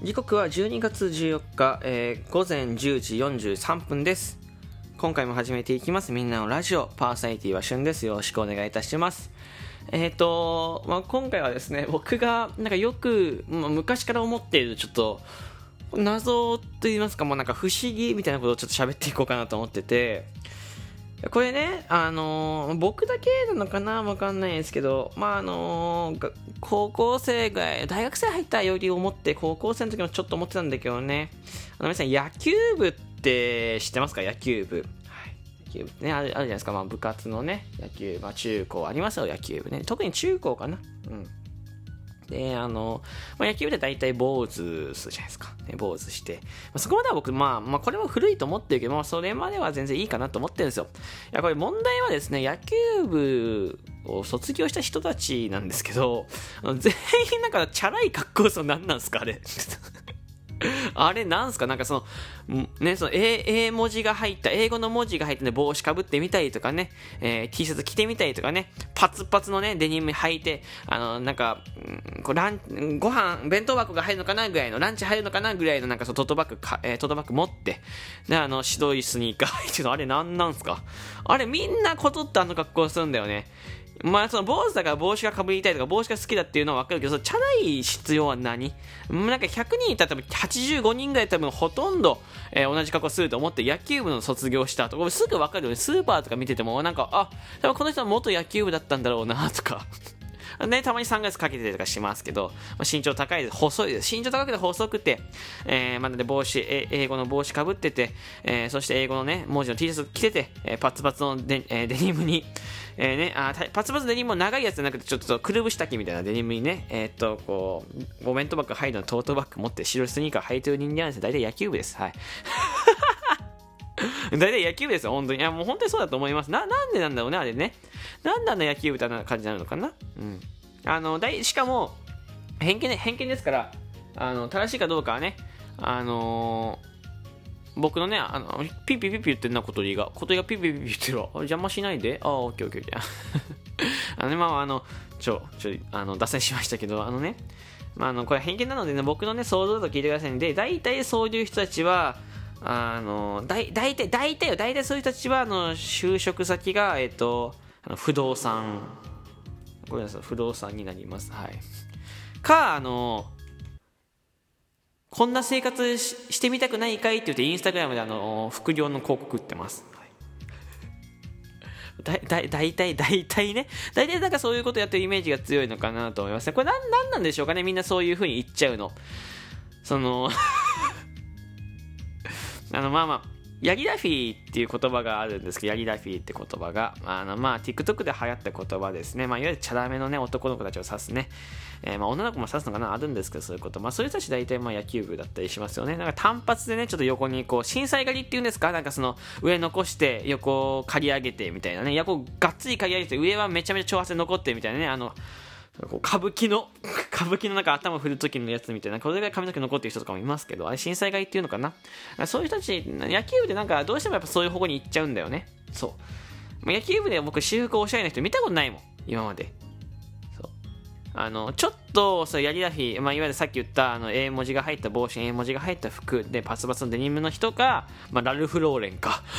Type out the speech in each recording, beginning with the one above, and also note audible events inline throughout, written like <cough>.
時刻は12月14日、えー午前10時43分です。今回も始めていきます。みんなのラジオ。パーサイティは旬です。よろしくお願いいたします。えっ、と、まあ、今回はですね僕がなんかよく、まあ、昔から思っているちょっと謎と言いますかもうなんか不思議みたいなことをちょっと喋っていこうかなと思っててこれね、あのー僕だけなのかなわかんないですけど、まあ、あのー高校生ぐらい、大学生入ったより思って、高校生の時もちょっと思ってたんだけどね、あの皆さん野球部って知ってますか？野球部。はい。野球部ね、あるあるじゃないですか、まあ、部活のね、野球、まあ、中高ありますよ、野球部ね。特に中高かな。うん。で、あの、まあ、野球部で大体坊主するじゃないですか。ね、坊主して。まあ、そこまでは僕、まあ、まあ、これは古いと思ってるけど、まあ、それまでは全然いいかなと思ってるんですよ。いや、これ問題はですね、野球部を卒業した人たちなんですけど、全員なんかチャラい格好そうなんなんすかあれ。<laughs> あれなんすか？なんかその、ね、その A, A 文字が入った、英語の文字が入ったね、帽子かぶってみたりとかね、えー T シャツ着てみたりとかね、パツパツのね、デニム履いて、あの、なんか、こうラン、ご飯、弁当箱が入るのかなぐらいの、ランチ入るのかなぐらいの、なんかそのトートバッグか、えートートバッグ持って、で、あの、白いスニーカー履いてるの、あれなんなんすか？あれみんなことってあの格好するんだよね。まあ、その坊主だから帽子がかぶりたいとか帽子が好きだっていうのは分かるけど、そのチャラい必要は何？なんか100人いたら多分85人ぐらい多分ほとんど、えー同じ格好すると思って野球部の卒業したと。かすぐ分かるよね。スーパーとか見てても、なんか、あ、多分この人は元野球部だったんだろうなとか。ね、たまにサングラスかけてたりとかしますけど、まあ、身長高いです。細いです。身長高くて細くて、えー、まあ、で帽子、え英語の帽子かぶってて、えーそして英語のね、文字の T シャツ着てて、えーパツパツのデ,、えーデニムに、えーね、あパツパツのデニムも長いやつじゃなくて、ちょっとくるぶし丈みたいなデニムにね、えーっと、こう、お弁当バッグ入るのトートバッグ持って白いスニーカー履いてる人間なんですよ。大体野球部です。はい。<laughs> 大体野球部ですよ、本当に。いや、もう本当にそうだと思います。な、なんでなんだろうね、あれね。なんであんな野球部みたいな感じになるのかなうん。あの、だいしかも、偏見ね、偏見ですから、あの、正しいかどうかはね、あのー僕のね、あの、ピッピピピ言ってんな、小鳥が。小鳥がピッピピピ言ってるわ。邪魔しないで。あ、オッケーオッケーオッケー。<laughs> あのね、まあ、あの、ちょ、ちょ、あの、脱線しましたけど、あのね、まあ、あの、これ偏見なのでね、僕のね、想像だと聞いてくださいね。で、大体そういう人たちは、あの、大大体、大体よ、大体そういう人たちは、あの、就職先が、えっと、あの不動産、ごめんなさい、不動産になります。はい。か、あの、こんな生活ししてみたくないかいって言って、インスタグラムであの、副業の広告売ってます。はいだだ大体、大体ね。大体なんかそういうことやってるイメージが強いのかなと思いますね。これなん、なんなんでしょうかねみんなそういう風に言っちゃうの。その、あの、まあまあ、ヤギラフィーっていう言葉があるんですけど、ヤギラフィーって言葉が、あの、まあ、TikTok で流行った言葉ですね。まあ、いわゆるチャラめのね、男の子たちを指すね。えーまあ、女の子も指すのかな？あるんですけど、そういうこと。まあ、そういう人たち大体、まあ、野球部だったりしますよね。なんか単発でね、ちょっと横に、こう、震災狩りっていうんですか？なんかその、上残して、横を刈り上げて、みたいなね。横、がっつり刈り上げて、上はめちゃめちゃ長髪で残って、みたいなね。あの、歌舞伎の、<laughs> 歌舞伎の中頭振る時のやつみたいな、これぐらい髪の毛残ってる人とかもいますけど、あれ震災狩りっていうのかな？そういう人たち、野球部でなんかどうしてもやっぱそういう方向に行っちゃうんだよね。そう。野球部で僕私服おしゃれな人見たことないもん、今まで。そう。あの、ちょっと、そう、やりだひ、まあ、いわゆるさっき言った、あの、A 文字が入った帽子、A 文字が入った服で、パツパツのデニムの人か、まあ、ラルフ・ローレンか。<laughs>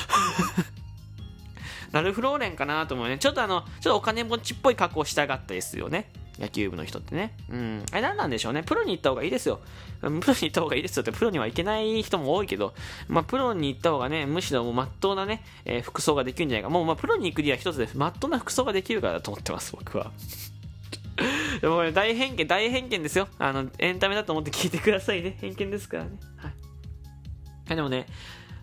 ラルフ・ローレンかなと思うね。ちょっとあの、ちょっとお金持ちっぽい格好したがったですよね。野球部の人ってね。うん。あれ何なんでしょうね。プロに行った方がいいですよ。プロに行った方がいいですよって、プロには行けない人も多いけど、まあ、プロに行った方がね、むしろもう真っ当なね、えー服装ができるんじゃないか。もう、まあ、プロに行くには一つです。真っ当な服装ができるからだと思ってます、僕は。で <laughs> もこれ大偏見、大偏見ですよ。あの、エンタメだと思って聞いてくださいね。偏見ですからね。はい。でもね、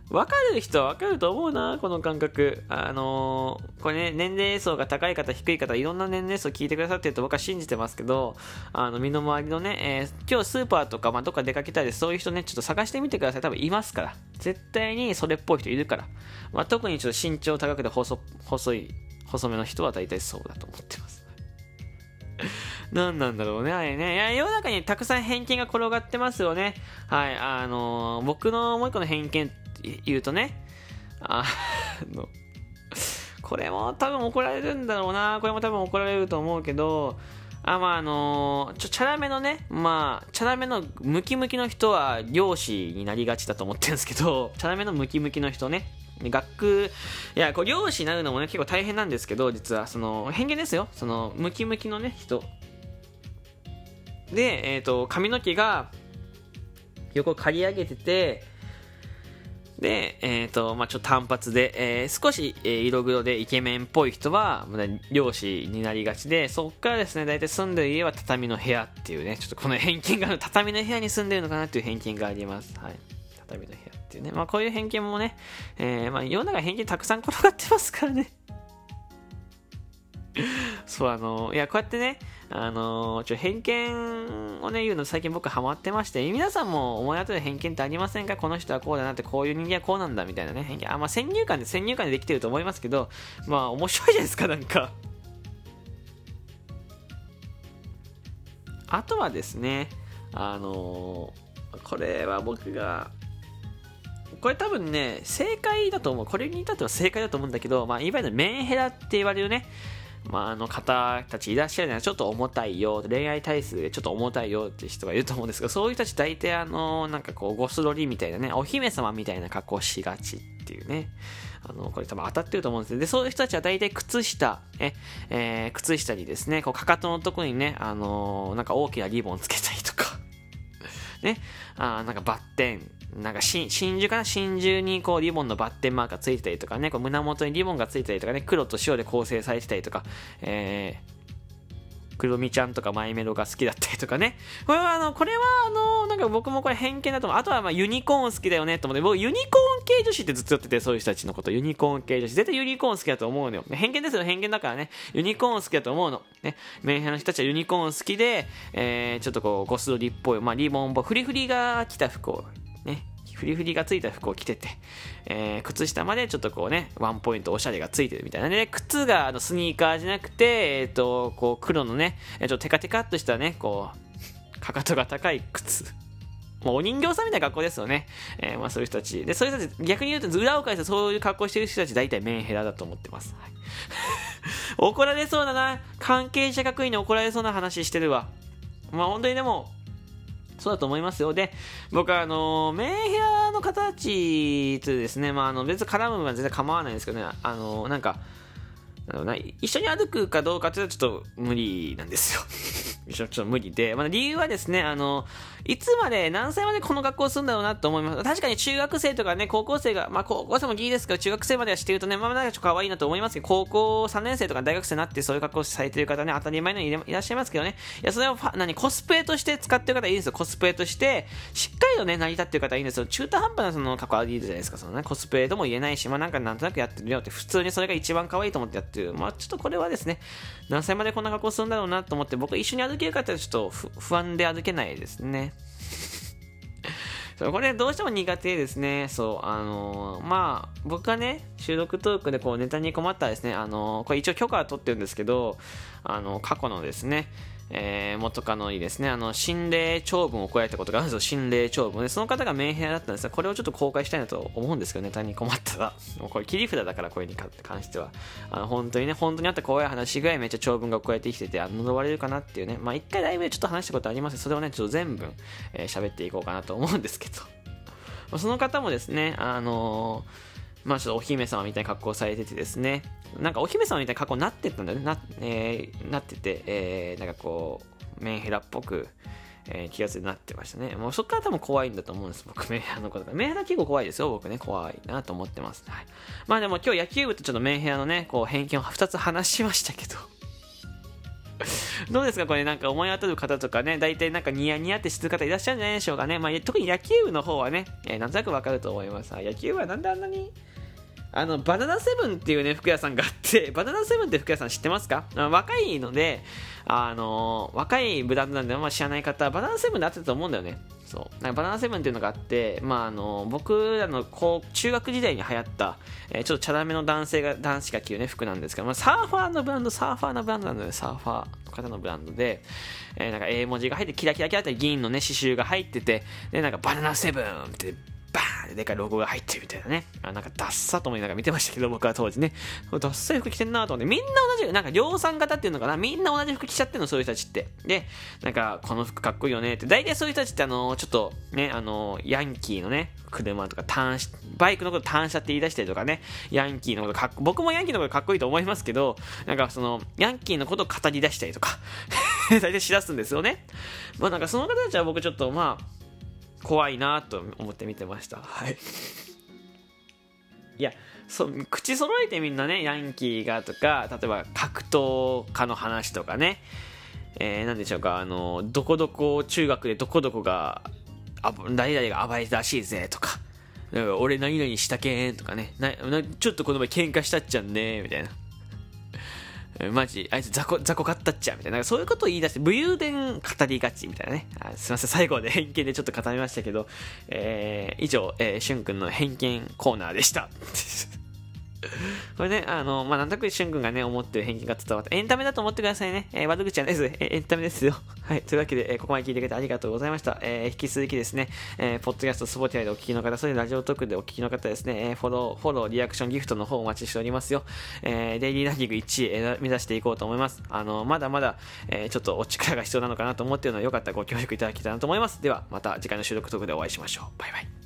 分かる人は分かると思うな、この感覚。あのーこれね、年齢層が高い方、低い方、いろんな年齢層聞いてくださってると僕は信じてますけど、あの、身の回りのね、えー今日スーパーとか、まあ、どっか出かけたりそういう人ね、ちょっと探してみてください。多分いますから。絶対にそれっぽい人いるから。まあ、特にちょっと身長高くて細、細い、細めの人は大体そうだと思ってます。<laughs> 何なんだろうね、あれね。いや、世の中にたくさん偏見が転がってますよね。はい、あのー僕のもう一個の偏見言うとね、<laughs> あの、これも多分怒られるんだろうな、これも多分怒られると思うけど、あ、まあ、あの、ちょ、チャラめのね、まあ、チャラめのムキムキの人は漁師になりがちだと思ってるんですけど、<laughs> チャラめのムキムキの人ね、学、いや、こう、漁師になるのもね、結構大変なんですけど、実は、その、偏見ですよ。その、ムキムキのね、人。で、えっ、ー、と、髪の毛が、横刈り上げてて、で、えっ、ー、と、まあちょっと単発で、えー、少し、えー、色黒でイケメンっぽい人は、まだ漁師になりがちで、そっからですね、大体住んでる家は畳の部屋っていうね、ちょっとこの偏見がある、畳の部屋に住んでるのかなっていう偏見があります。はい。畳の部屋っていうね。まあこういう偏見もね、えー、まあ世の中偏見たくさん転がってますからね。そう、あの、いや、こうやってね、あのちょ偏見をね、言うの最近僕ハマってまして、皆さんも思い当たる偏見ってありませんか？この人はこうだなって、こういう人間はこうなんだみたいなね、偏見。あ、まあ、先入観で先入観でできてると思いますけど、まあ、面白いじゃないですか、なんか。あとはですね、あのこれは僕が、これ多分ね、正解だと思う。これに至っては正解だと思うんだけど、まあ、いわゆるメンヘラって言われるね、まあ、あの方たちいらっしゃるのはちょっと重たいよ、恋愛体数でちょっと重たいよって人がいると思うんですけど、そういう人たち大体あの、なんかこう、ゴスロリみたいなね、お姫様みたいな格好しがちっていうね。あの、これ多分当たってると思うんですよ。で、そういう人たちは大体靴下、え、えー、靴下にですね、こう、かかとのとこにね、あの、なんか大きなリボンつけたりとか、ね、あなんかバッテン、なんか真珠かな？真珠にこうリボンのバッテンマークがついてたりとかね、こう胸元にリボンがついてたりとかね、黒と白で構成されてたりとか、えー、くるみちゃんとかマイメロが好きだったりとかね。これはあの、これはあの、なんか僕もこれ偏見だと思う。あとはまあユニコーン好きだよねと思って、僕ユニコーン系女子ってずっと言ってて、そういう人たちのこと。ユニコーン系女子。絶対ユニコーン好きだと思うのよ。偏見ですよ、偏見だからね。ユニコーン好きだと思うの。ね。メンヘラの人たちはユニコーン好きで、えー、ちょっとこう、ゴスロリっぽい、まあリボンボ、フリフリが来た服をね、フリフリがついた服を着てて、えー、靴下までちょっとこうね、ワンポイントおしゃれがついてるみたいなね、靴があのスニーカーじゃなくて、えっ、ー、と、こう黒のね、ちょっとテカテカっとしたね、こう、かかとが高い靴。もうお人形さんみたいな格好ですよね。えー、まあそういう人たち。で、そういう人たち、逆に言うと裏を返すそういう格好してる人たち大体メンヘラだと思ってます。はい、<laughs> 怒られそうだな。関係者学院に怒られそうな話してるわ。まあ本当にでも、そうだと思いますよ。で、僕はあの、メンヘラの方たちとですね、まあ、あの、別に絡むのは全然構わないんですけどね、あの、なんか、一緒に歩くかどうかっていうとちょっと無理なんですよちょっと無理で、まあ、理由はですね、あの、いつまで、何歳までこの学校するんだろうなと思います。確かに中学生とかね、高校生が、まあ高校生もギリですけど、中学生まではしてるとね、まあなんかちょっと可愛いなと思いますけど、高校3年生とか大学生になってそういう格好されてる方ね、当たり前のようにいらっしゃいますけどね。いや、それを何、コスプレとして使ってる方いいんですよ。コスプレとして、しっかりとね、成り立ってる方いいんですよ。中途半端なその格好ありじゃないですか。そのね、コスプレとも言えないし、まあなんかなんとなくやってるよって、普通にそれが一番可愛いと思ってやってる。まあちょっとこれはですね、何歳までこんな格好するんだろうなと思って、僕一緒に歩けるかってちょっと不安で歩けないですね。そうこれどうしても苦手ですね。そう、あのー、まあ、僕がね、収録トークでこうネタに困ったらですね、あのー、これ一応許可は取ってるんですけど、あの、過去のですね、えー、元カノにですね、あの、心霊長文を送られたことがあるんですよ、心霊長文で、その方がメンヘラだったんですが、これをちょっと公開したいなと思うんですけど、ネタに困ったら。もうこれ切り札だから、これに関しては。あの、本当にね、本当にあった怖い話ぐらいめっちゃ長文が送られてきてて、あ、呪われるかなっていうね、まあ一回ライブでちょっと話したことありますそれをね、ちょっと全部、えー、喋っていこうかなと思うんですけど。その方もですね、あのーまあちょっとお姫様みたいな格好されててですね、なんかお姫様みたいな格好になってたんだよね、な,、えー、なってて、えー、なんかこう、メンヘラっぽく、えー、気がついてなってましたね。もうそっから多分怖いんだと思うんです、僕、メンヘラのことが。メンヘラ結構怖いですよ、僕ね、怖いなと思ってます。はい。まあでも今日野球部とちょっとメンヘラのね、こう偏見を2つ話しましたけど <laughs> どうですか？これなんか思い当たる方とかね、大体なんかニヤニヤってしてる方いらっしゃるんじゃないでしょうかね。まあ、特に野球部の方はね、えー、なんとなくわかると思います。野球部はなんであんなにあの、バナナセブンっていうね、服屋さんがあって、<laughs> バナナセブンって服屋さん知ってますか？若いので、あの、若いブランドなんで、まあ知らない方、バナナセブンであってたと思うんだよね。そう。なんかバナナセブンっていうのがあって、まああの、僕らのこう中学時代に流行った、えー、ちょっとチャラめの男性が、男子が着るね、服なんですけど、まあサーファーのブランド、サーファーのブランドなので、サーファーの方のブランドで、えー、なんか英文字が入って、キラキラキラって銀のね、刺繍が入ってて、で、なんかバナナセブンって、バーンってでかいロゴが入ってるみたいなね。あなんかダッサと思いながら見てましたけど、僕は当時ね。ダッサい服着てんなと思って、みんな同じ、なんか量産型っていうのかな、みんな同じ服着ちゃってるの、そういう人たちって。で、なんか、この服かっこいいよねって、大体そういう人たちってあの、ちょっとね、あの、ヤンキーのね、車とか単車バイクのこと単車って言い出したりとかね、ヤンキーのことかっこ、僕もヤンキーのことかっこいいと思いますけど、なんかその、ヤンキーのことを語り出したりとか <laughs> 大体しだすんですよね。まあなんかその方たちは僕ちょっとまあ、怖いなと思って見てました。はい。いや、そ口揃えてみんなね、ヤンキーがとか、例えば格闘家の話とかね、えー、なんでしょうか、あの、どこどこ中学でどこどこが、あ誰々が暴れたらしいぜとか、俺何々したけんとかねなちょっとこの前喧嘩したっちゃんねみたいなマジ、あいつ雑魚、雑魚買ったっちゃみたいな。そういうことを言い出して、武勇伝語りがちみたいなね。あすいません、最後で <laughs> 偏見でちょっと固めましたけど、えー、以上、えー、しゅんくんの偏見コーナーでした。<laughs> これね、あの、まあ、なんとなくしゅんくんがね、思ってる偏見が伝わった。エンタメだと思ってくださいね。えー、悪口はです。え、エンタメですよ。<laughs> はい。というわけで、えー、ここまで聞いてくれてありがとうございました。えー、引き続きですね、えー、ポッドキャスト、スポティアでお聞きの方、それラジオトークでお聞きの方ですね、えー、フォロー、フォロー、リアクション、ギフトの方お待ちしておりますよ。えー、デイリーランキング1位、えー、目指していこうと思います。あの、まだまだ、えー、ちょっとお力が必要なのかなと思っているので、よかったらご協力いただけたらと思います。では、また次回の収録トークでお会いしましょう。バイバイ。